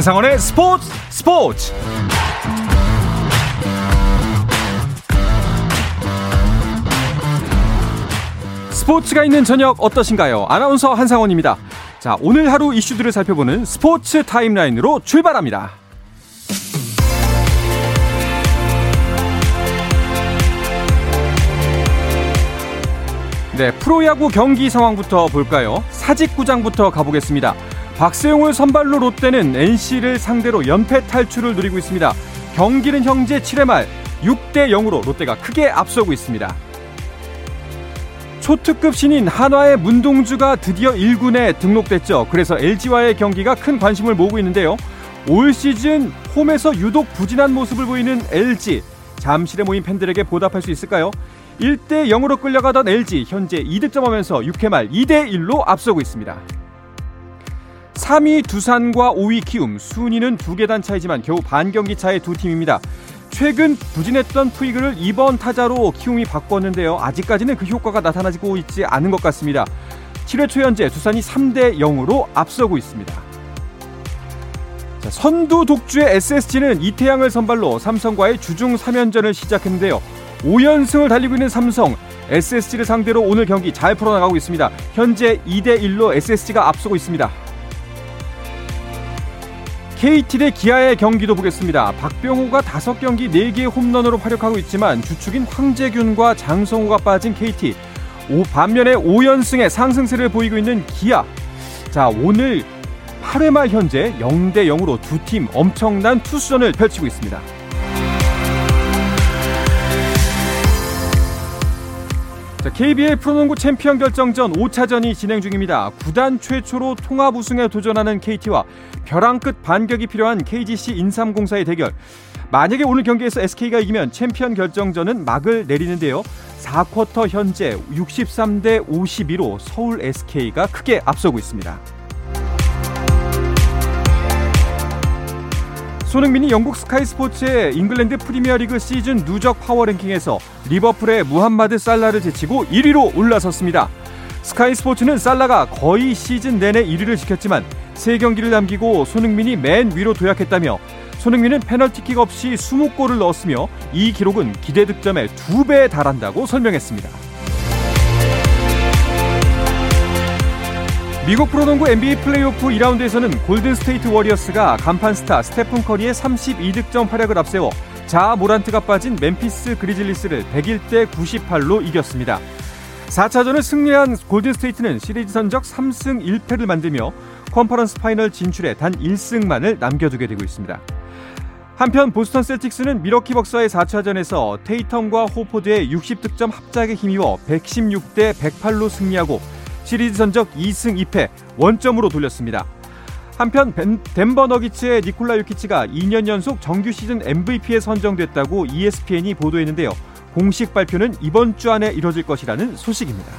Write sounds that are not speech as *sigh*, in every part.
한상원의 스포츠 스포츠 스포츠가 있는 저녁 어떠신가요? 아나운서 한상원입니다. 자, 오늘 하루 이슈들을 살펴보는 스포츠 타임라인으로 출발합니다. 네, 프로야구 경기 상황부터 볼까요? 사직구장부터 가보겠습니다. 박세용을 선발로 롯데는 NC를 상대로 연패 탈출을 누리고 있습니다. 경기는 형제 7회 말 6대 0으로 롯데가 크게 앞서고 있습니다. 초특급 신인 한화의 문동주가 드디어 1군에 등록됐죠. 그래서 LG와의 경기가 큰 관심을 모으고 있는데요. 올 시즌 홈에서 유독 부진한 모습을 보이는 LG. 잠실에 모인 팬들에게 보답할 수 있을까요? 1대 0으로 끌려가던 LG 현재 2득점하면서 6회 말 2대 1로 앞서고 있습니다. 3위 두산과 5위 키움 순위는 두 계단 차이지만 겨우 반 경기 차의 두 팀입니다. 최근 부진했던 푸이그를 2번 타자로 키움이 바꿨는데요. 아직까지는 그 효과가 나타나지고 있지 않은 것 같습니다. 7회 초 현재 두산이 3대 0으로 앞서고 있습니다. 자, 선두 독주의 SSG는 이태양을 선발로 삼성과의 주중 3연전을 시작했는데요. 5연승을 달리고 있는 삼성, SSG를 상대로 오늘 경기 잘 풀어나가고 있습니다. 현재 2대 1로 SSG가 앞서고 있습니다. KT 대 기아의 경기도 보겠습니다. 박병호가 5경기 4개의 홈런으로 활약하고 있지만 주축인 황재균과 장성호가 빠진 KT. 오, 반면에 5연승의 상승세를 보이고 있는 기아. 자, 오늘 8회 말 현재 0대 0으로 두 팀 엄청난 투수전을 펼치고 있습니다. 자, KBL 프로농구 챔피언 결정전 5차전이 진행 중입니다. 구단 최초로 통합 우승에 도전하는 KT와 벼랑 끝 반격이 필요한 KGC 인삼공사의 대결. 만약에 오늘 경기에서 SK가 이기면 챔피언 결정전은 막을 내리는데요. 4쿼터 현재 63대 52로 서울 SK가 크게 앞서고 있습니다. 손흥민이 영국 스카이 스포츠의 잉글랜드 프리미어리그 시즌 누적 파워 랭킹에서 리버풀의 무함마드 살라를 제치고 1위로 올라섰습니다. 스카이 스포츠는 살라가 거의 시즌 내내 1위를 지켰지만 3경기를 남기고 손흥민이 맨 위로 도약했다며 손흥민은 페널티킥 없이 20골을 넣었으며 이 기록은 기대 득점의 2배에 달한다고 설명했습니다. 미국 프로농구 NBA 플레이오프 2라운드에서는 골든스테이트 워리어스가 간판 스타 스테픈 커리의 32득점 활약을 앞세워 자 모란트가 빠진 멤피스 그리즐리스를 101대 98로 이겼습니다. 4차전을 승리한 골든스테이트는 시리즈 전적 3승 1패를 만들며 컨퍼런스 파이널 진출에 단 1승만을 남겨두게 되고 있습니다. 한편 보스턴 셀틱스는 밀워키 벅스와의 4차전에서 테이텀과 호포드의 60득점 합작에 힘입어 116대 108로 승리하고 시리즈 전적 2승 2패 원점으로 돌렸습니다. 한편 덴버 너기츠의 니콜라 요키치가 2년 연속 정규 시즌 MVP에 선정됐다고 ESPN이 보도했는데요. 공식 발표는 이번 주 안에 이뤄질 것이라는 소식입니다.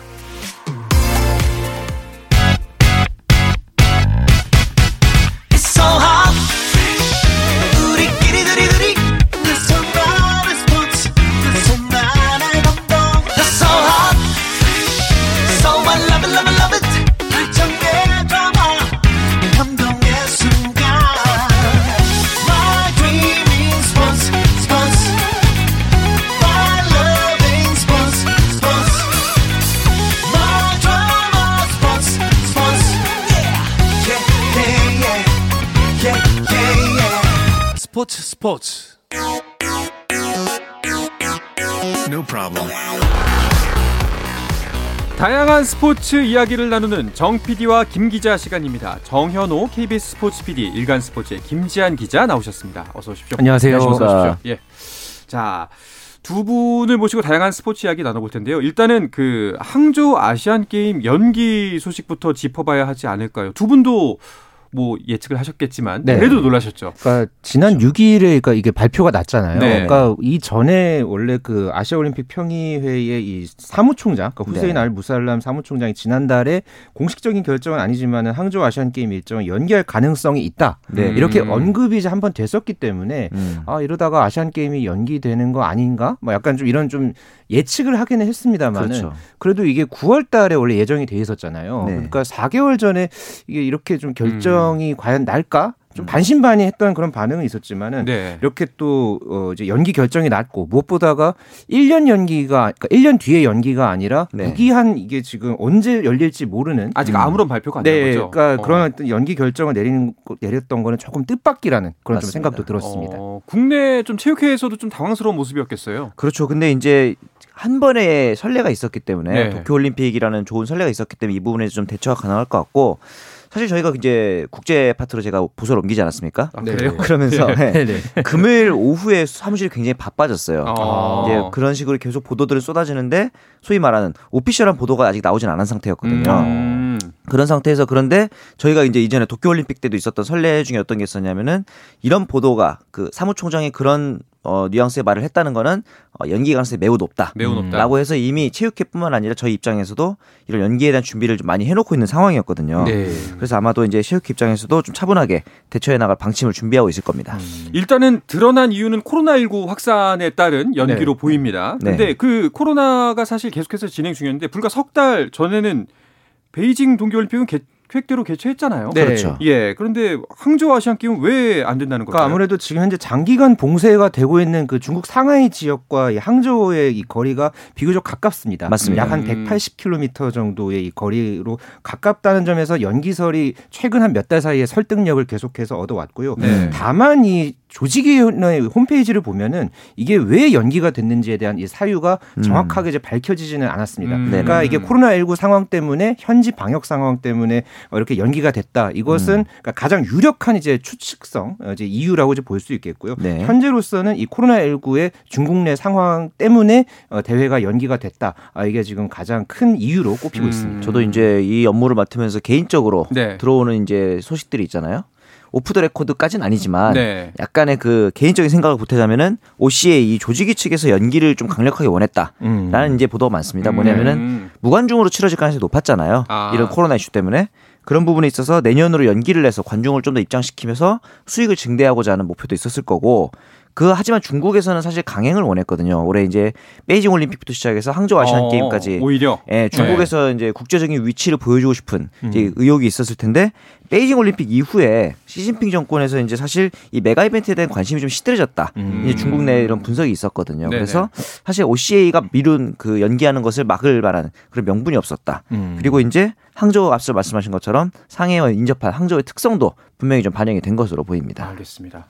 스포츠 No problem. 다양한 스포츠 이야기를 나누는 정 PD와 김 기자 시간입니다. 정현호 KBS 스포츠 PD, 일간 스포츠의 김지한 기자 나오셨습니다. 어서 오십시오. 안녕하세요. 어서 오십시오. 예. 자, 두 분을 모시고 다양한 스포츠 이야기 나눠볼 텐데요. 일단은 그 항저우 아시안 게임 연기 소식부터 짚어봐야 하지 않을까요? 두 분도 뭐 예측을 하셨겠지만 네. 그래도 놀라셨죠. 그러니까 지난 6일에 그러니까 이게 발표가 났잖아요. 네. 그러니까 이 전에 원래 그 아시아 올림픽 평의회의 이 사무총장, 그러니까 후세인 네. 알 무살람 사무총장이 지난달에 공식적인 결정은 아니지만은 항저우 아시안 게임 일정을 연기할 가능성이 있다. 네. 이렇게 음. 언급이 이제 한번 됐었기 때문에 음. 아 이러다가 아시안 게임이 연기되는 거 아닌가? 뭐 약간 좀 이런 좀 예측을 하기는 했습니다만은 그렇죠. 그래도 이게 9월 달에 원래 예정이 돼 있었잖아요. 네. 그러니까 4개월 전에 이게 이렇게 좀 결정이 음. 과연 날까? 좀 반신반의했던 그런 반응은 있었지만은 네. 이렇게 또 어, 이제 연기 결정이 났고 무엇보다가 1년 연기가 그러니까 1년 뒤에 연기가 아니라 네. 무기한 이게 지금 언제 열릴지 모르는 아직 아무런 발표가 안 네, 거죠. 그러니까 어. 그런 어떤 연기 결정을 내리는 내렸던 거는 조금 뜻밖이라는 그런 좀 생각도 들었습니다. 어, 국내 좀 체육회에서도 좀 당황스러운 모습이었겠어요. 그렇죠. 근데 이제 한 번의 선례가 있었기 때문에 네. 도쿄올림픽이라는 좋은 선례가 있었기 때문에 이 부분에 좀 대처가 가능할 것 같고 사실 저희가 이제 국제 파트로 제가 부서를 옮기지 않았습니까? 아, 그래요? *laughs* 그러면서 네. 네. 네. 금요일 오후에 사무실이 굉장히 바빠졌어요. 아. 이제 그런 식으로 계속 보도들을 쏟아지는데 소위 말하는 오피셜한 보도가 아직 나오진 않은 상태였거든요. 음. 그런 상태에서 그런데 저희가 이제 이전에 도쿄올림픽 때도 있었던 설례 중에 어떤 게 있었냐면은 이런 보도가 그 사무총장이 그런 어, 뉘앙스의 말을 했다는 거는 어, 연기 가능성이 매우 높다. 매우 높다. 라고 해서 이미 체육회뿐만 아니라 저희 입장에서도 이런 연기에 대한 준비를 좀 많이 해놓고 있는 상황이었거든요. 네. 그래서 아마도 이제 체육회 입장에서도 좀 차분하게 대처해 나갈 방침을 준비하고 있을 겁니다. 음. 일단은 드러난 이유는 코로나19 확산에 따른 연기로 네. 보입니다. 네. 근데 네. 그 코로나가 사실 계속해서 진행 중이었는데 불과 석 달 전에는 베이징 동계올림픽은 개, 계 획대로 개최했잖아요. 네. 그렇죠. 예. 그런데 항저우 아시안 게임은 왜안 된다는 걸까요? 그러니까 아무래도 지금 현재 장기간 봉쇄가 되고 있는 그 중국 상하이 지역과 이 항저우의 이 거리가 비교적 가깝습니다. 맞습니다. 약 한 180km 정도의 이 거리로 가깝다는 점에서 연기설이 최근 한 몇 달 사이에 설득력을 계속해서 얻어왔고요. 네. 다만 이 조직위원회 홈페이지를 보면은 이게 왜 연기가 됐는지에 대한 이 사유가 음. 정확하게 이제 밝혀지지는 않았습니다. 음. 그러니까 이게 코로나19 상황 때문에 현지 방역 상황 때문에 이렇게 연기가 됐다. 이것은 음. 그러니까 가장 유력한 이제 추측성 이제 이유라고 이제 볼 수 있겠고요. 네. 현재로서는 이 코로나19의 중국 내 상황 때문에 어, 대회가 연기가 됐다. 아, 이게 지금 가장 큰 이유로 꼽히고 음. 있습니다. 저도 이제 이 업무를 맡으면서 개인적으로 네. 들어오는 이제 소식들이 있잖아요. 오프 더 레코드까지는 아니지만 네. 약간의 그 개인적인 생각을 보태자면은 OCA 이 조직위 측에서 연기를 좀 강력하게 원했다라는 음. 이제 보도가 많습니다. 뭐냐면은 음. 무관중으로 치러질 가능성이 높았잖아요. 아. 이런 코로나 이슈 때문에 그런 부분에 있어서 내년으로 연기를 해서 관중을 좀 더 입장시키면서 수익을 증대하고자 하는 목표도 있었을 거고 그 하지만 중국에서는 사실 강행을 원했거든요. 올해 이제 베이징 올림픽부터 시작해서 항저우 아시안 어, 게임까지 오히려 예, 중국에서 네. 이제 국제적인 위치를 보여주고 싶은 이제 음. 의혹이 있었을 텐데 베이징 올림픽 이후에 시진핑 정권에서 이제 사실 이 메가 이벤트에 대한 관심이 좀 시들해졌다. 음. 이제 중국 내 이런 분석이 있었거든요. 네네. 그래서 사실 OCA가 미룬 그 연기하는 것을 막을 바라는 그런 명분이 없었다. 음. 그리고 이제 항저우 앞서 말씀하신 것처럼 상해와 인접한 항저우의 특성도 분명히 좀 반영이 된 것으로 보입니다. 알겠습니다. 야,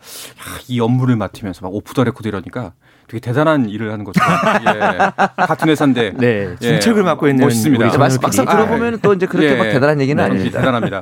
이 업무를 맡으면서 막 오프 더 레코드 이러니까 되게 대단한 일을 하는 것처럼 *laughs* 예. 같은 회사인데 네, 중책을 예. 맡고 있는 멋있습니다. 우리 막상 들어보면 또 이제 그렇게 예. 막 대단한 얘기는 네, 아닙니다. 대단합니다.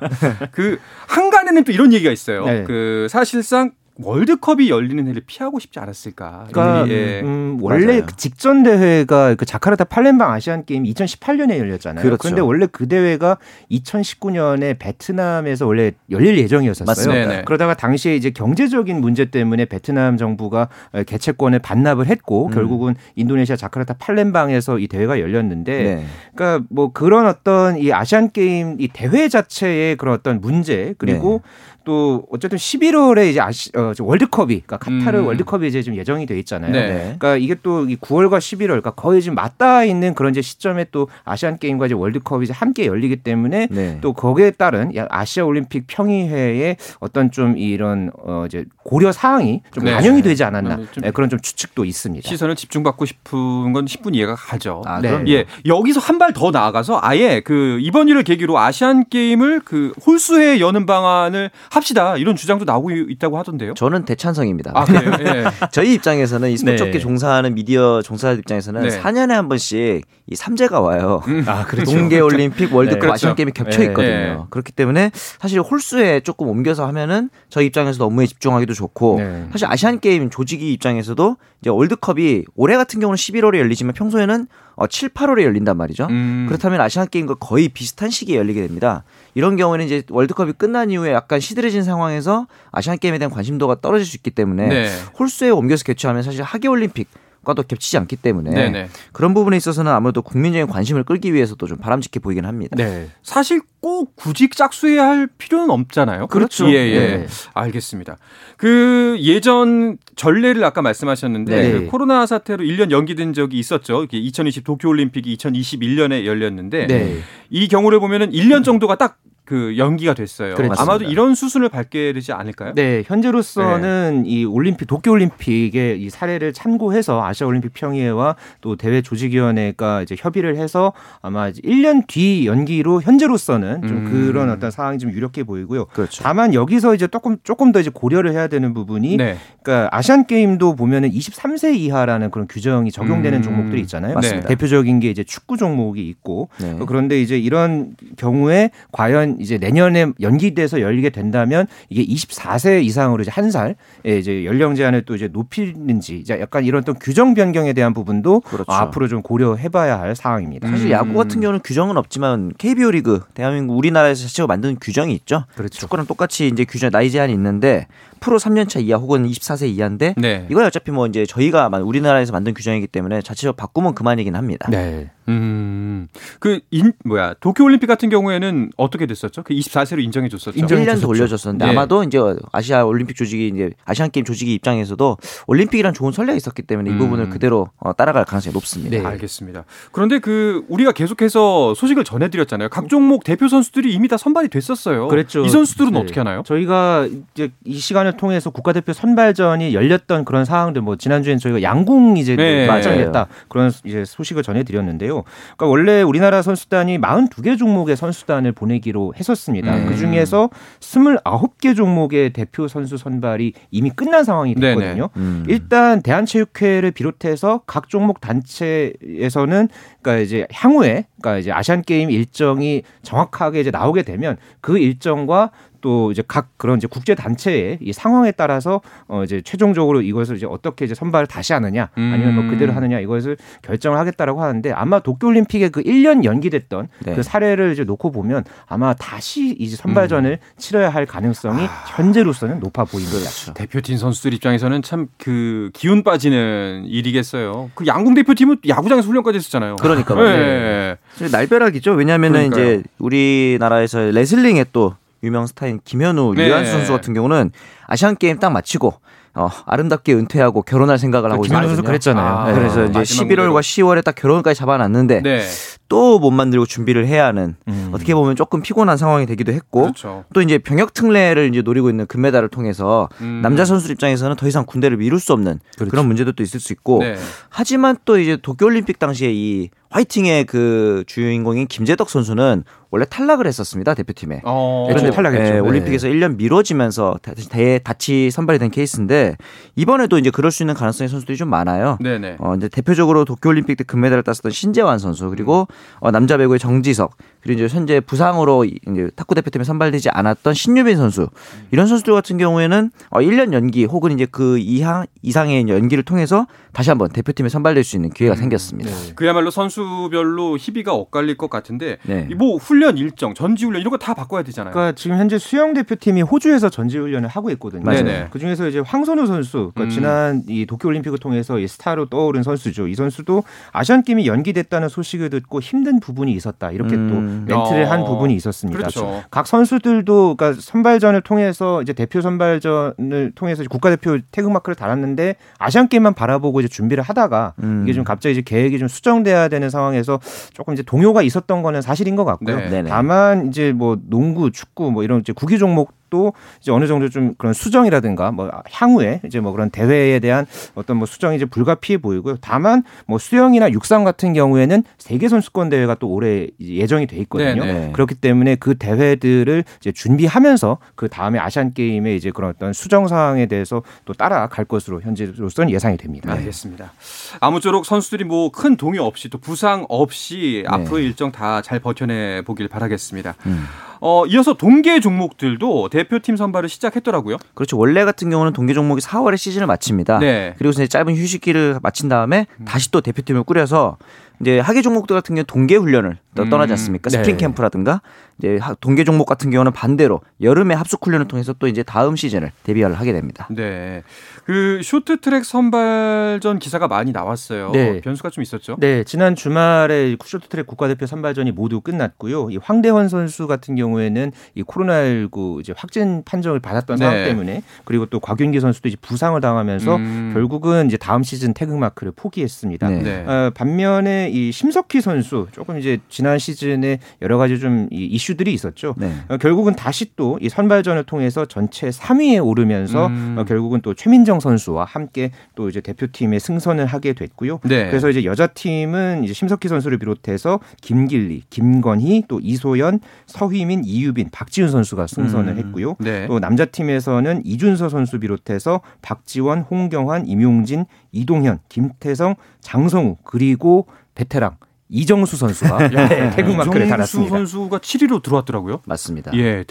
그 한간에는 또 이런 얘기가 있어요. 네. 그 사실상 월드컵이 열리는 해를 피하고 싶지 않았을까. 그러니까 예. 음, 원래 그 직전 대회가 그 자카르타 팔렘방 아시안 게임 2018년에 열렸잖아요. 그렇죠. 그런데 원래 그 대회가 2019년에 베트남에서 원래 열릴 예정이었었어요. 맞습니다. 그러다가 당시에 이제 경제적인 문제 때문에 베트남 정부가 개최권을 반납을 했고 음. 결국은 인도네시아 자카르타 팔렘방에서 이 대회가 열렸는데 네. 그러니까 뭐 그런 어떤 이 아시안 게임 이 대회 자체의 그런 어떤 문제 그리고 네. 또 어쨌든 11월에 이제 아시, 어, 월드컵이 그러니까 카타르 음. 월드컵이 이제 좀 예정이 돼 있잖아요. 네. 그러니까 이게 또 9월과 11월 그러니까 거의 지금 맞닿아 있는 그런 이제 시점에 또 아시안 게임과 이제 월드컵이 이제 함께 열리기 때문에 네. 또 거기에 따른 아시아 올림픽 평의회의 어떤 좀 이런 어 이제 고려 사항이 좀 네. 반영이 되지 않았나 좀 네, 그런 좀 추측도 있습니다. 시선을 집중받고 싶은 건 10분 이해가 가죠. 아, 네. 예. 여기서 한 발 더 나아가서 아예 그 이번 일을 계기로 아시안 게임을 그 홀수해 여는 방안을 합시다 이런 주장도 나오고 있다고 하던데요. 저는 대찬성입니다. 아, 그래요? 예. *laughs* 저희 입장에서는 이 스포츠 업계 네. 종사하는 미디어 종사자 입장에서는 네. 4년에 한 번씩 이 삼재가 와요. 음. 아, 그렇죠. 동계 올림픽, 월드컵, 네, 그렇죠. 아시안 게임이 겹쳐 네. 있거든요. 네. 그렇기 때문에 사실 홀수에 조금 옮겨서 하면은 저희 입장에서도 업무에 집중하기도 좋고 네. 사실 아시안 게임 조직위 입장에서도 이제 월드컵이 올해 같은 경우는 11월에 열리지만 평소에는 어, 7, 8월에 열린단 말이죠. 음. 그렇다면 아시안 게임과 거의 비슷한 시기에 열리게 됩니다. 이런 경우에는 이제 월드컵이 끝난 이후에 약간 시들해진 상황에서 아시안 게임에 대한 관심도가 떨어질 수 있기 때문에 네. 홀수에 옮겨서 개최하면 사실 하계 올림픽 과도 겹치지 않기 때문에 네네. 그런 부분에 있어서는 아무래도 국민적인 관심을 끌기 위해서도 좀 바람직해 보이긴 합니다. 네. 사실 꼭 굳이 짝수해야 할 필요는 없잖아요. 그렇죠. 예, 예. 네. 알겠습니다. 그 예전 전례를 아까 말씀하셨는데 네. 그 코로나 사태로 1년 연기된 적이 있었죠. 2020 도쿄 올림픽이 2021년에 열렸는데 네. 이 경우를 보면은 1년 정도가 딱 그 연기가 됐어요. 그렇습니다. 아마도 이런 수순을 밟게 되지 않을까요? 네, 현재로서는 네. 이 올림픽 도쿄 올림픽의 이 사례를 참고해서 아시아 올림픽 평의회와 또 대회 조직위원회가 이제 협의를 해서 아마 1년 뒤 연기로 현재로서는 좀 음. 그런 어떤 상황이 좀 유력해 보이고요. 그렇죠. 다만 여기서 이제 조금 조금 더 이제 고려를 해야 되는 부분이 네. 그러니까 아시안 게임도 보면은 23세 이하라는 그런 규정이 적용되는 음. 종목들이 있잖아요. 맞습니다. 대표적인 게 이제 축구 종목이 있고 네. 그런데 이제 이런 경우에 과연 이제 내년에 연기돼서 열리게 된다면 이게 24세 이상으로 이제 한 살에 이제 연령 제한을 또 이제 높이는지 이제 약간 이런 또 규정 변경에 대한 부분도 그렇죠. 앞으로 좀 고려해봐야 할 사항입니다. 사실 야구 같은 경우는 규정은 없지만 KBO 리그 대한민국 우리나라에서 자체가 만든 규정이 있죠. 그렇죠. 축구랑 똑같이 이제 규정 나이 제한이 있는데 프로 3년차 이하 혹은 24세 이하인데 네. 이건 어차피 뭐 이제 저희가 우리나라에서 만든 규정이기 때문에 자체적으로 바꾸면 그만이긴 합니다. 네. 음. 그 인, 뭐야 도쿄 올림픽 같은 경우에는 어떻게 됐었죠? 그 24세로 인정해 줬었죠. 인정 1년 더 올려줬었는데 네. 아마도 이제 아시아 올림픽 조직이 이제 아시안 게임 조직이 입장에서도 올림픽이란 좋은 선례가 있었기 때문에 이 음. 부분을 그대로 어, 따라갈 가능성이 높습니다. 네. 알겠습니다. 그런데 그 우리가 계속해서 소식을 전해드렸잖아요. 각 종목 대표 선수들이 이미 다 선발이 됐었어요. 그랬죠. 이 선수들은 네. 어떻게 하나요? 저희가 이제 이 시간 을 통해서 국가대표 선발전이 열렸던 그런 상황들 뭐 지난주엔 저희가 양궁 이제 네. 결정됐다 그런 이제 소식을 전해드렸는데요. 그러니까 원래 우리나라 선수단이 42개 종목의 선수단을 보내기로 했었습니다. 음. 그 중에서 29개 종목의 대표 선수 선발이 이미 끝난 상황이 됐거든요. 음. 일단 대한체육회를 비롯해서 각 종목 단체에서는 그러니까 이제 향후에 그러니까 이제 아시안 게임 일정이 정확하게 이제 나오게 되면 그 일정과 또 이제 각 그런 이제 국제 단체의 이 상황에 따라서 어 이제 최종적으로 이것을 이제 어떻게 이제 선발을 다시 하느냐 아니면 뭐 그대로 음. 하느냐 이것을 결정을 하겠다라고 하는데 아마 도쿄 올림픽에 그 1년 연기됐던 네. 그 사례를 이제 놓고 보면 아마 다시 이제 선발전을 음. 치러야 할 가능성이 아. 현재로서는 높아 보입니다. 그렇죠. 대표팀 선수들 입장에서는 참 그 기운 빠지는 일이겠어요. 그 양궁 대표팀은 야구장에서 훈련까지 했었잖아요. 그러니까 네. 네. 날벼락이죠. 왜냐하면은 이제 우리나라에서 레슬링에 또 유명 스타인 김현우, 네. 류한수 선수 같은 경우는 아시안 게임 딱 마치고 어, 아름답게 은퇴하고 결혼할 생각을 하고 있어요. 김현우 그랬잖아요. 아, 네. 그래서 이제 11월과 10월에 딱 결혼까지 잡아놨는데 네. 또 못 만들고 준비를 해야 하는 음. 어떻게 보면 조금 피곤한 상황이 되기도 했고 그렇죠. 또 이제 병역 특례를 이제 노리고 있는 금메달을 통해서 음. 남자 선수 입장에서는 더 이상 군대를 미룰 수 없는 그렇죠. 그런 문제도 또 있을 수 있고 네. 하지만 또 이제 도쿄올림픽 당시에 이 화이팅의 그 주인공인 김재덕 선수는 원래 탈락을 했었습니다 대표팀에. 어, 그런데 탈락했죠. 예, 네, 올림픽에서 1년 미뤄지면서 대회 다치 선발이 된 케이스인데 이번에도 이제 그럴 수 있는 가능성의 선수들이 좀 많아요. 네네. 어, 이제 대표적으로 도쿄올림픽 때 금메달을 땄었던 신재환 선수 그리고 음. 어, 남자 배구의 정지석 그리고 이제 현재 부상으로 이제 탁구 대표팀에 선발되지 않았던 신유빈 선수 이런 선수들 같은 경우에는 어, 1년 연기 혹은 이제 그 이하 이상의 연기를 통해서 다시 한번 대표팀에 선발될 수 있는 기회가 음, 생겼습니다. 네. 그야말로 선수별로 희비가 엇갈릴 것 같은데 네. 뭐 훈련 일정, 전지 훈련 이런 거 다 바꿔야 되잖아요. 그러니까 지금 현재 수영 대표팀이 호주에서 전지 훈련을 하고 있거든요. 그 중에서 이제 황선우 선수, 그러니까 음. 지난 이 도쿄 올림픽을 통해서 이 스타로 떠오른 선수죠. 이 선수도 아시안 게임이 연기됐다는 소식을 듣고 힘든 부분이 있었다. 이렇게 음. 또 멘트를 어. 한 부분이 있었습니다. 그렇죠. 각 선수들도 그러니까 선발전을 통해서 이제 대표 선발전을 통해서 국가대표 태극마크를 달았는데 아시안 게임만 바라보고 이제 준비를 하다가 음. 이게 좀 갑자기 이제 계획이 좀 수정돼야 되는 상황에서 조금 이제 동요가 있었던 거는 사실인 것 같고요. 네. 다만 이제 뭐 농구, 축구 뭐 이런 이제 구기 종목 또 이제 어느 정도 좀 그런 수정이라든가 뭐 향후에 이제 뭐 그런 대회에 대한 어떤 뭐 수정이 이제 불가피해 보이고요. 다만 뭐 수영이나 육상 같은 경우에는 세계 선수권 대회가 또 올해 예정이 돼 있거든요. 네네. 네. 그렇기 때문에 그 대회들을 이제 준비하면서 그 다음에 아시안 게임에 이제 그런 어떤 수정 사항에 대해서 또 따라갈 것으로 현재로서는 예상이 됩니다. 네. 알겠습니다. 아무쪼록 선수들이 뭐 큰 동요 없이 또 부상 없이 네. 앞으로 일정 다 잘 버텨내 보길 바라겠습니다. 음. 어, 이어서 동계 종목들도 대표팀 선발을 시작했더라고요. 그렇죠. 원래 같은 경우는 동계 종목이 4월에 시즌을 마칩니다. 네. 그리고 이제 짧은 휴식기를 마친 다음에 음. 다시 또 대표팀을 꾸려서 이제 하계 종목들 같은 경우 동계 훈련을 음. 떠나지 않습니까? 스프링 네. 캠프라든가 이제 동계 종목 같은 경우는 반대로 여름에 합숙 훈련을 통해서 또 이제 다음 시즌을 데뷔를 하게 됩니다. 네. 그 쇼트트랙 선발전 기사가 많이 나왔어요. 네. 변수가 좀 있었죠? 네. 지난 주말에 쇼트트랙 국가대표 선발전이 모두 끝났고요. 이 황대헌 선수 같은 경우에는 이 코로나19 이제 확진 판정을 받았던 네. 상황 때문에 그리고 또 곽윤기 선수도 이제 부상을 당하면서 음. 결국은 이제 다음 시즌 태극 마크를 포기했습니다. 네. 어, 반면에 이 심석희 선수 조금 이제 지난 시즌에 여러 가지 좀 이슈들이 있었죠. 네. 어, 결국은 다시 또 이 선발전을 통해서 전체 3위에 오르면서 음. 어, 결국은 또 최민정 선수와 함께 또 이제 대표팀에 승선을 하게 됐고요. 네. 그래서 이제 여자 팀은 이제 심석희 선수를 비롯해서 김길리, 김건희, 또 이소연, 서휘민, 이유빈, 박지훈 선수가 승선을 음. 했고요. 네. 또 남자 팀에서는 이준서 선수 비롯해서 박지원, 홍경환, 임용진, 이동현, 김태성, 장성우 그리고 베테랑 이정수 선수가 *laughs* 네, 태극 마크를 달았습니다. 이정수 선수가 7위로 들어왔더라고요. 맞습니다. 예,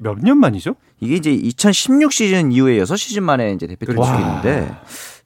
몇 년 만이죠? 이게 이제 2016 시즌 이후에 6 시즌 만에 이제 대표팀 출인인데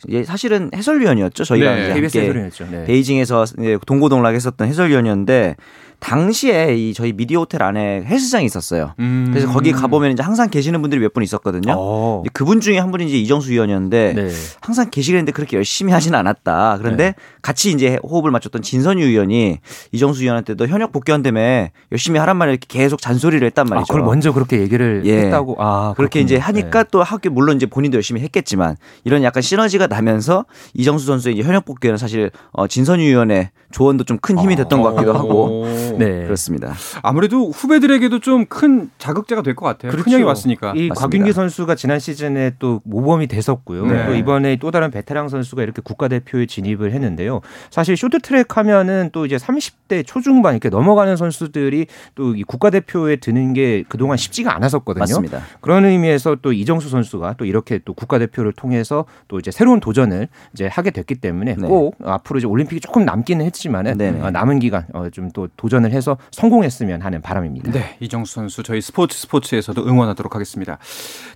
이게 사실은 해설위원이었죠. 저희가 네, 이제 함께 네. 베이징에서 동고동락했었던 해설위원이었는데 당시에 이 저희 미디어 호텔 안에 헬스장이 있었어요. 음. 그래서 거기 가보면 이제 항상 계시는 분들이 몇 분 있었거든요. 오. 어. 그분 중에 한 분이 이제 이정수 위원이었는데 네. 항상 계시는데 그렇게 열심히 하지는 않았다. 그런데 네. 같이 이제 호흡을 맞췄던 진선유 위원이 이정수 위원한테도 현역 복귀한다며 열심히 하란 말에 이렇게 계속 잔소리를 했단 말이죠. 아, 그걸 먼저 그렇게 얘기를 예. 했다고. 아, 그렇게 이제 하니까 네. 또 학교 물론 이제 본인도 열심히 했겠지만 이런 약간 시너지가 나면서 이정수 선수의 현역 복귀는 사실 어, 진선유 위원의 조언도 좀 큰 힘이 됐던 것 같기도 하고 네. 그렇습니다. 아무래도 후배들에게도 좀 큰 자극제가 될 것 같아요. 그렇죠. 큰 형이 왔으니까. 이 맞습니다. 곽윤기 선수가 지난 시즌에 또 모범이 됐었고요. 네. 또 이번에 또 다른 베테랑 선수가 이렇게 국가대표에 진입을 했는데요. 사실 쇼트트랙 하면은 또 이제 30대 초중반 이렇게 넘어가는 선수들이 또 이 국가대표에 드는 게 그동안 쉽지가 않았었거든요. 맞습니다. 그런 의미에서 또 이정수 선수가 또 이렇게 또 국가대표를 통해서 또 이제 새로운 도전을 이제 하게 됐기 때문에 네. 꼭 앞으로 이제 올림픽이 조금 남기는 했지만은 네. 어, 남은 기간 어, 좀또 도전 을 해서 성공했으면 하는 바람입니다. 네, 이정수 선수 저희 스포츠 스포츠에서도 응원하도록 하겠습니다.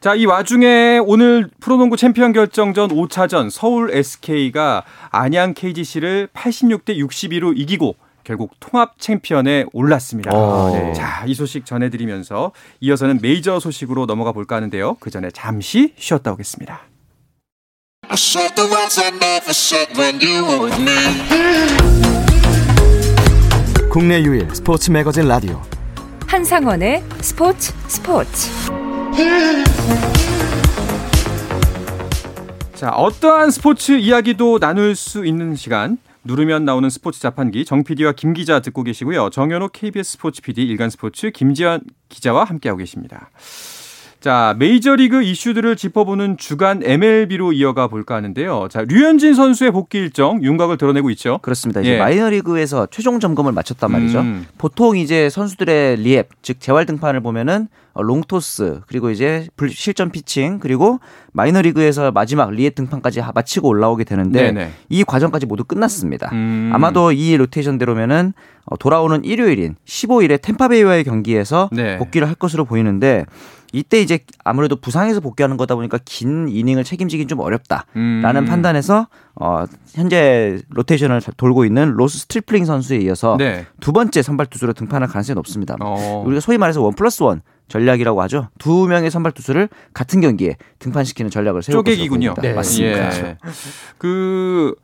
자, 이 와중에 오늘 프로농구 챔피언 결정전 5차전 서울 SK가 안양 KGC를 86대 62로 이기고 결국 통합 챔피언에 올랐습니다. 어. 네. 자, 이 소식 전해드리면서 이어서는 메이저 소식으로 넘어가 볼까 하는데요. 그 전에 잠시 쉬었다 오겠습니다. 국내 유일 스포츠 매거진 라디오. 한상원의 스포츠 스포츠. 자 어떠한 스포츠 이야기도 나눌 수 있는 시간. 누르면 나오는 스포츠 자판기. 정 PD와 김 기자 듣고 계시고요. 정현호 KBS 스포츠 PD 일간 스포츠 김지현 기자와 함께하고 계십니다. 자, 메이저리그 이슈들을 짚어보는 주간 MLB로 이어가 볼까 하는데요. 자, 류현진 선수의 복귀 일정 윤곽을 드러내고 있죠. 그렇습니다. 이제 예. 마이너리그에서 최종 점검을 마쳤단 말이죠. 음. 보통 이제 선수들의 리앱, 즉 재활 등판을 보면은 어, 롱토스 그리고 이제 실전 피칭 그리고 마이너리그에서 마지막 리앱 등판까지 마치고 올라오게 되는데 네네. 이 과정까지 모두 끝났습니다. 음. 아마도 이 로테이션대로면은 어, 돌아오는 일요일인 15일에 템파베이와의 경기에서 네. 복귀를 할 것으로 보이는데 이때 이제 아무래도 부상에서 복귀하는 거다 보니까 긴 이닝을 책임지긴 좀 어렵다라는 음. 판단에서 어 현재 로테이션을 돌고 있는 로스 스트리플링 선수에 이어서 네. 두 번째 선발 투수로 등판할 가능성이 높습니다. 어. 우리가 소위 말해서 one plus one 전략이라고 하죠. 두 명의 선발 투수를 같은 경기에 등판시키는 전략을 세우고 쪼개기군요. 네. 맞습니다. 예. 그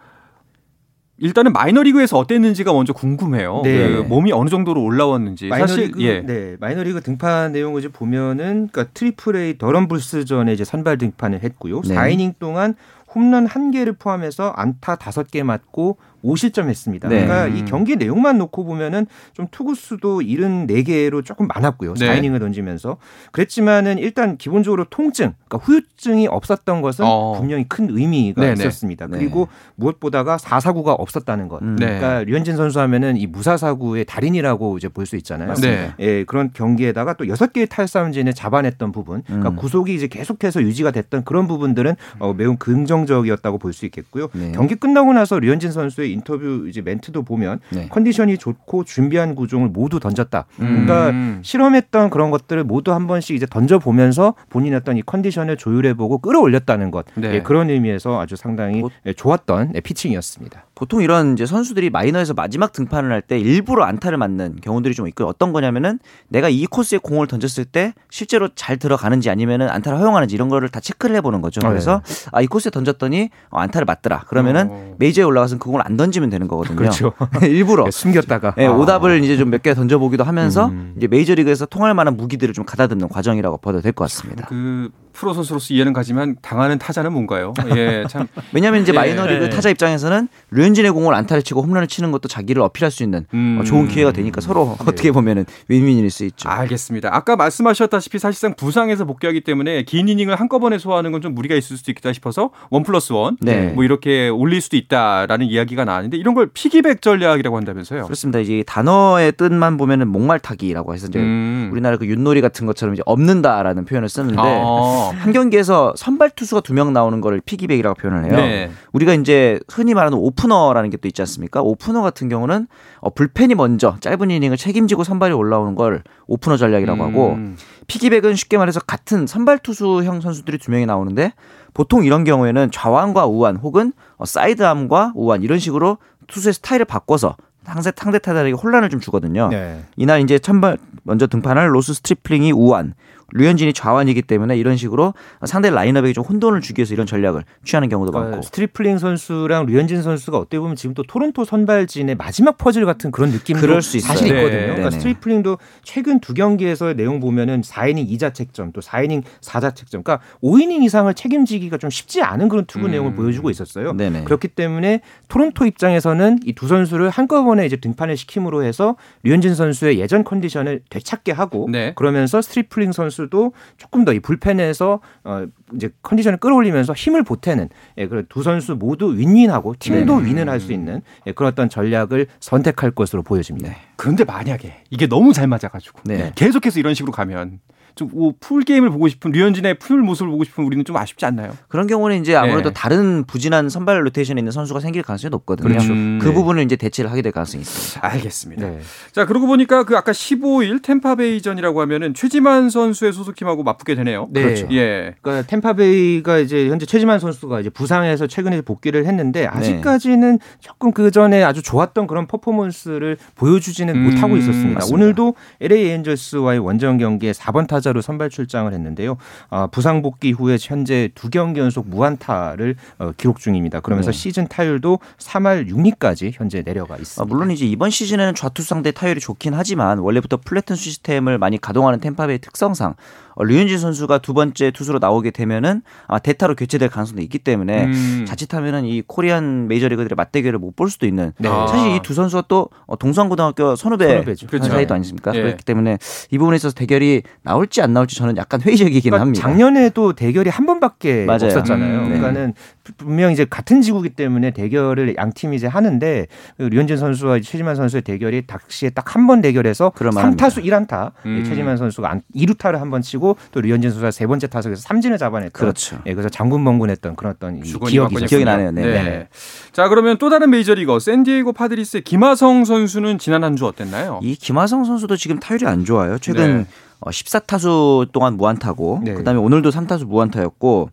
일단은 마이너리그에서 어땠는지가 먼저 궁금해요. 네. 그 몸이 어느 정도로 올라왔는지. 마이너리그, 사실 예. 네, 마이너리그 등판 내용을 이제 보면은 그러니까 트리플 A 더럼 불스전에 이제 선발 등판을 했고요. 네. 4이닝 동안 홈런 1개를 포함해서 안타 5개 맞고 5실점 했습니다. 네. 그러니까 이 경기 내용만 놓고 보면은 좀 투구수도 74개로 조금 많았고요. 네. 4이닝을 던지면서. 그랬지만은 일단 기본적으로 통증, 그러니까 후유증이 없었던 것은 어. 분명히 큰 의미가 네네. 있었습니다. 네. 그리고 무엇보다가 4사구가 없었다는 것. 음. 그러니까 네. 류현진 선수 하면은 이 무사사구의 달인이라고 이제 볼 수 있잖아요. 네. 예, 그런 경기에다가 또 6개의 탈삼진을 잡아냈던 부분, 그러니까 음. 구속이 이제 계속해서 유지가 됐던 그런 부분들은 어, 매우 긍정적이었다고 볼 수 있겠고요. 네. 경기 끝나고 나서 류현진 선수의 인터뷰 이제 멘트도 보면 네. 컨디션이 좋고 준비한 구종을 모두 던졌다. 음. 그러니까 실험했던 그런 것들을 모두 한 번씩 이제 던져 보면서 본인의 어떤 이 컨디션을 조율해 보고 끌어올렸다는 것. 네. 예, 그런 의미에서 아주 상당히 보, 예, 좋았던 예, 피칭이었습니다. 보통 이런 이제 선수들이 마이너에서 마지막 등판을 할 때 일부러 안타를 맞는 경우들이 좀 있고 어떤 거냐면은 내가 이 코스에 공을 던졌을 때 실제로 잘 들어가는지 아니면은 안타를 허용하는지 이런 거를 다 체크를 해보는 거죠. 그래서 네. 아이 코스에 던졌더니 어, 안타를 맞더라. 그러면은 어. 메이저에 올라가서 그 공을 안 던지면 되는 거거든요. 그렇죠. *laughs* 일부러 *laughs* 네, 숨겼다가 네, 오답을 이제 좀 몇 개 던져보기도 하면서 음. 이제 메이저리그에서 통할 만한 무기들을 좀 가다듬는 과정이라고 봐도 될 것 같습니다. 그 프로 선수로서 이해는 가지만 당하는 타자는 뭔가요? 예, 참. *laughs* 왜냐하면 이제 예. 마이너리그 예. 타자 입장에서는 류현진의 공을 안타를 치고 홈런을 치는 것도 자기를 어필할 수 있는 음. 좋은 기회가 되니까 서로 네. 어떻게 보면은 윈윈일 수 있죠. 알겠습니다. 아까 말씀하셨다시피 사실상 부상에서 복귀하기 때문에 긴 이닝을 한꺼번에 소화하는 건 좀 무리가 있을 수도 있겠다 싶어서 one plus one, 네. 뭐 이렇게 올릴 수도 있다라는 이야기가 나왔는데 이런 걸 piggyback 전략이라고 한다면서요? 그렇습니다. 이제 단어의 뜻만 보면은 목말타기라고 해서 이제 음. 우리나라 그 윷놀이 같은 것처럼 이제 없는다라는 표현을 쓰는데 아. 한 경기에서 선발 투수가 두 명 나오는 거를 피기백이라고 표현을 해요. 네. 우리가 이제 흔히 말하는 오프너라는 게 또 있지 않습니까? 오프너 같은 경우는 어, 불펜이 먼저 짧은 이닝을 책임지고 선발이 올라오는 걸 오프너 전략이라고 음. 하고 피기백은 쉽게 말해서 같은 선발 투수형 선수들이 두 명이 나오는데 보통 이런 경우에는 좌완과 우완 혹은 어, 사이드암과 우완 이런 식으로 투수의 스타일을 바꿔서 상대 상대 타자에게 혼란을 좀 주거든요. 네. 이날 이제 선발 먼저 등판할 로스 스트리플링이 우완, 류현진이 좌완이기 때문에 이런 식으로 상대 라인업에게 좀 혼돈을 주기 위해서 이런 전략을 취하는 경우도 그러니까 많고. 스트리플링 선수랑 류현진 선수가 어떻게 보면 지금 또 토론토 선발진의 마지막 퍼즐 같은 그런 느낌도 그럴 수 사실 있거든요. 네. 그러니까 스트리플링도 최근 두 경기에서의 내용 보면은 4이닝 2자책점 또 4이닝 4자책점 그러니까 5이닝 이상을 책임지기가 좀 쉽지 않은 그런 투구 음. 내용을 보여주고 있었어요. 네네. 그렇기 때문에 토론토 입장에서는 이 두 선수를 한꺼번에 이제 등판을 시킴으로 해서 류현진 선수의 예전 컨디션을 되찾게 하고 네. 그러면서 스트리플링 선수 선수도 조금 더 이 불펜에서 어 이제 컨디션을 끌어올리면서 힘을 보태는 예, 그 두 선수 모두 윈윈하고 팀도 네. win을 할 수 있는 예, 그런 어떤 전략을 선택할 것으로 보여집니다. 네. 그런데 만약에 이게 너무 잘 맞아가지고 네. 계속해서 이런 식으로 가면 좀 full game을 보고 싶은 류현진의 full 모습을 보고 싶은 우리는 좀 아쉽지 않나요? 그런 경우는 이제 아무래도 네. 다른 부진한 선발 로테이션에 있는 선수가 생길 가능성이 높거든요. 그렇죠. 음, 그 네. 부분을 이제 대체를 하게 될 가능성이 있습니다. 알겠습니다. 네. 자 그러고 보니까 그 아까 15일 템파베이전이라고 하면은 최지만 선수의 소속팀하고 맞붙게 되네요. 네. 그렇죠. 예. 그러니까 템파베이가 이제 현재 최지만 선수가 이제 부상에서 최근에 복귀를 했는데 네. 아직까지는 조금 그 전에 아주 좋았던 그런 퍼포먼스를 보여주지는 음, 못하고 있었습니다. 맞습니다. 오늘도 LA 엔젤스와의 원정 경기에 4번 타자 타자로 선발 출장을 했는데요. 아, 부상 복귀 후에 현재 두 경기 연속 무안타를 어, 기록 중입니다. 그러면서 네. 시즌 타율도 3할 6리까지 현재 내려가 있습니다. 아, 물론 이제 이번 시즌에는 좌투 상대 타율이 좋긴 하지만 원래부터 플래튼 시스템을 많이 가동하는 템파베이 특성상 어, 류현진 선수가 두 번째 투수로 나오게 되면은 아마 대타로 교체될 가능성도 있기 때문에 음. 자칫하면은 이 코리안 메이저리그들의 맞대결을 못 볼 수도 있는 네. 사실 이 두 선수가 또 어, 동성고등학교 선후배 그렇죠. 사이도 아니십니까? 네. 그렇기 때문에 이 부분에 있어서 대결이 나올지 안 나올지 저는 약간 회의적이긴 그러니까 합니다. 작년에도 대결이 한 번밖에 맞아요. 없었잖아요. 음, 네. 그러니까는 분명 이제 같은 지구기 때문에 대결을 양 팀이 이제 하는데 류현진 선수와 최지만 선수의 대결이 당시에 딱 한 번 대결해서 3타수 1안타 음. 최지만 선수가 2루타를 한 번 치고 또 류현진 선수가 세 번째 타석에서 삼진을 잡아냈던 그렇죠. 예, 그래서 장군멍군했던 그런 어떤 기억이 기억이 나네요. 네. 네. 네. 자 그러면 또 다른 메이저리거 샌디에이고 파드리스의 김하성 선수는 지난 한 주 어땠나요? 이 김하성 선수도 지금 타율이 안 좋아요. 최근 네. 14타수 어, 동안 무안타고 네. 그다음에 오늘도 3타수 무안타였고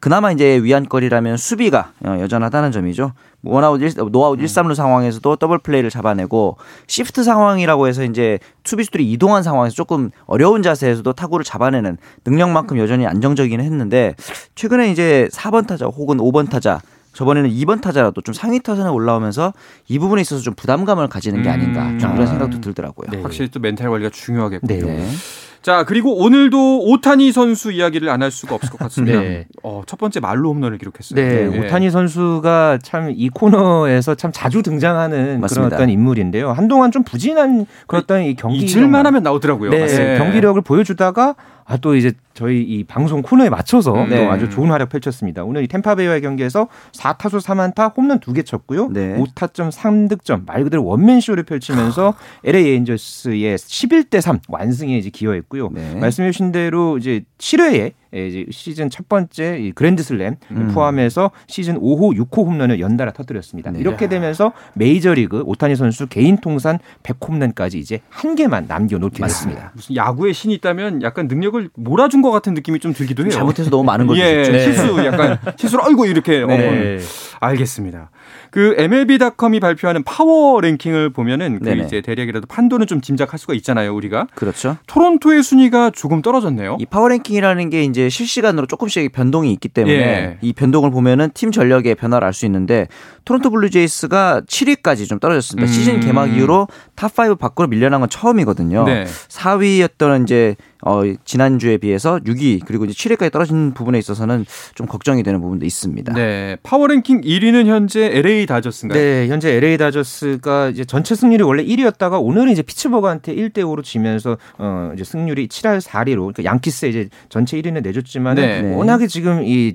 그나마 이제 위안거리라면 수비가 어, 여전하다는 점이죠. 원아웃 1, 노아웃 1, 3루 상황에서도 더블 플레이를 잡아내고 시프트 상황이라고 해서 이제 수비수들이 이동한 상황에서 조금 어려운 자세에서도 타구를 잡아내는 능력만큼 여전히 안정적이긴 했는데 최근에 이제 4번 타자 혹은 5번 타자 저번에는 2번 타자라도 좀 상위 타선에 올라오면서 이 부분에 있어서 좀 부담감을 가지는 게 아닌가 좀 그런 음. 생각도 들더라고요. 네. 확실히 또 멘탈 관리가 중요하겠군요. 네. 자 그리고 오늘도 오타니 선수 이야기를 안 할 수가 없을 것 같습니다. 네. 어, 첫 번째 만루 홈런을 기록했어요. 네, 네. 오타니 선수가 참 이 코너에서 참 자주 등장하는 맞습니다. 그런 어떤 인물인데요. 한동안 좀 부진한 그런 어떤 이 경기 잊을만 하면 나오더라고요. 네, 네. 경기력을 보여주다가 아, 또 이제 저희 이 방송 코너에 맞춰서 네. 또 아주 좋은 활약 펼쳤습니다. 오늘 이 템파베이와의 경기에서 4타수 3안타 홈런 2개 쳤고요. 네. 5타점 3득점 말 그대로 원맨쇼를 펼치면서 LA 에인저스의 11대 3 완승에 이제 기여했고요. 네. 말씀해 주신 대로 이제 7회에 예, 이제 시즌 첫 번째 그랜드슬램 음. 포함해서 시즌 5호, 6호 홈런을 연달아 터뜨렸습니다. 네. 이렇게 되면서 메이저리그 오타니 선수 개인 통산 100홈런까지 이제 한 개만 남겨놓게 됐습니다. 무슨 야구의 신이 있다면 약간 능력을 몰아준 것 같은 느낌이 좀 들기도 해요. 잘못해서 너무 많은 거죠. *laughs* 예, 실수 약간 실수로 아이고 이렇게 네. 어, 알겠습니다. 그 MLB.com이 발표하는 파워 랭킹을 보면은 그 이제 대략이라도 판도는 좀 짐작할 수가 있잖아요, 우리가. 그렇죠. 토론토의 순위가 조금 떨어졌네요. 이 파워 랭킹이라는 게 이제 실시간으로 조금씩 변동이 있기 때문에 예. 이 변동을 보면은 팀 전력의 변화를 알 수 있는데 토론토 블루제이스가 7위까지 좀 떨어졌습니다. 음. 시즌 개막 이후로 탑5 밖으로 밀려난 건 처음이거든요. 네. 4위였던 이제 어, 지난주에 비해서 6위 그리고 이제 7위까지 떨어진 부분에 있어서는 좀 걱정이 되는 부분도 있습니다. 네. 파워랭킹 1위는 현재 LA 다저스인가요? 네, 현재 LA 다저스가 이제 전체 승률이 원래 1위였다가 오늘은 이제 피츠버그한테 1대 5로 지면서 어 이제 승률이 7할 4리로 그러니까 양키스에 이제 전체 1위는 내줬지만 네. 워낙에 지금 이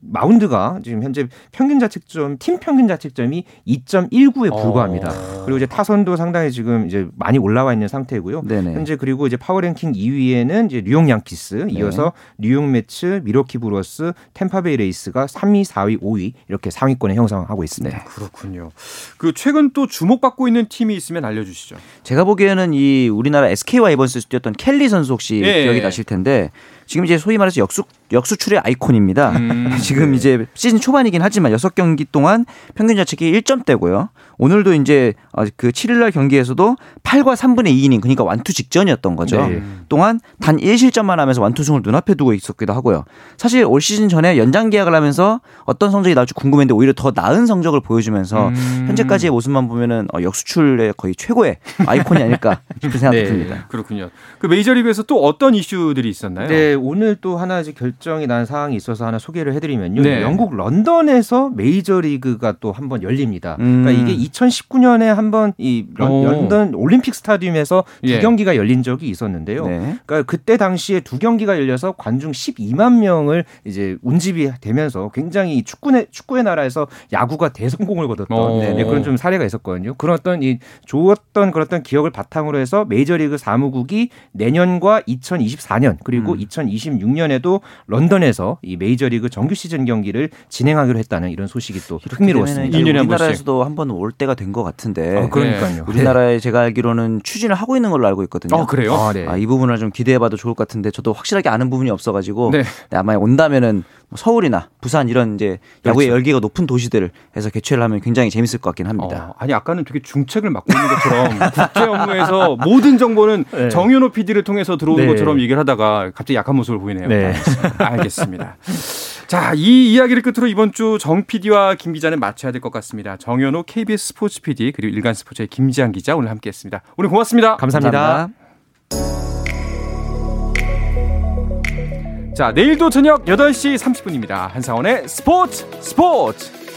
마운드가 지금 현재 평균 자책점 팀 평균 자책점이 2.19에 불과합니다. 어. 그리고 이제 타선도 상당히 지금 이제 많이 올라와 있는 상태고요. 네네. 현재 그리고 이제 파워 랭킹 2위에는 이제 뉴욕 양키스, 네. 이어서 뉴욕 메츠, 밀워키 브루어스, 탬파베이 레이스가 3위, 4위, 5위 이렇게 상위권에 형성하고 있습니다. 네. 그렇군요. 그 최근 또 주목받고 있는 팀이 있으면 알려주시죠. 제가 보기에는 이 우리나라 SK 와이번스 뛰었던 켈리 선수 혹시 예. 기억이 나실 텐데 지금 이제 소위 말해서 역수 역수출의 아이콘입니다. 음, *laughs* 지금 네. 이제 시즌 초반이긴 하지만 6경기 동안 평균 자책이 1점대고요. 오늘도 이제 어, 그 7일날 경기에서도 8과 3분의 2이닝 그러니까 완투 직전이었던 거죠. 네. 동안 단 1실점만 하면서 완투승을 눈앞에 두고 있었기도 하고요. 사실 올 시즌 전에 연장 계약을 하면서 어떤 성적이 나올지 궁금했는데 오히려 더 나은 성적을 보여주면서 음. 현재까지의 모습만 보면은 어, 역수출의 거의 최고의 아이콘이 아닐까 *laughs* 싶은 생각이 네. 듭니다. 그렇군요. 그 메이저리그에서 또 어떤 이슈들이 있었나요? 네, 오늘 또 하나 이제 결정이 난 사항이 있어서 하나 소개를 해드리면요. 네. 영국 런던에서 메이저리그가 또 한 번 열립니다. 음. 그러니까 이게 2019년에 한 번 이 런, 던 올림픽 스타디움에서 두 예. 경기가 열린 적이 있었는데요. 네. 그러니까 그때 당시에 두 경기가 열려서 관중 12만 명을 이제 운집이 되면서 굉장히 축구의 축구의 나라에서 야구가 대성공을 거뒀던 네, 그런 좀 사례가 있었거든요. 그런 어떤 이 좋았던 그런 어떤 기억을 바탕으로 해서 메이저리그 사무국이 내년과 2024년 그리고 음. 2026년에도 런던에서 이 메이저리그 정규 시즌 경기를 진행하기로 했다는 이런 소식이 또 흥미로웠습니다. 우리나라에서도 한 번 올 때가 된 것 같은데. 아, 그러니까요. 네. 우리나라에 제가 알기로는 추진을 하고 있는 걸로 알고 있거든요. 아, 그래요? 아, 네. 아, 이 부분을 좀 기대해봐도 좋을 것 같은데 저도 확실하게 아는 부분이 없어가지고 네. 네, 아마 온다면은 뭐 서울이나 부산 이런 이제 야구의 그렇죠. 열기가 높은 도시들에서 개최를 하면 굉장히 재밌을 것 같긴 합니다. 어, 아니 아까는 되게 중책을 맡고 있는 것처럼 국제 업무에서 모든 정보는 네. 정윤호 PD를 통해서 들어오는 네. 것처럼 얘기를 하다가 갑자기 약한 모습을 보이네요. 네. *laughs* 알겠습니다. 자, 이 이야기를 끝으로 이번 주 정 PD와 김 기자는 마쳐야 될 것 같습니다. 정현호 KBS 스포츠 PD 그리고 일간 스포츠의 김지한 기자 오늘 함께했습니다. 오늘 고맙습니다. 감사합니다. 감사합니다. 자, 내일도 저녁 8시 30분입니다. 한상원의 스포츠 스포츠!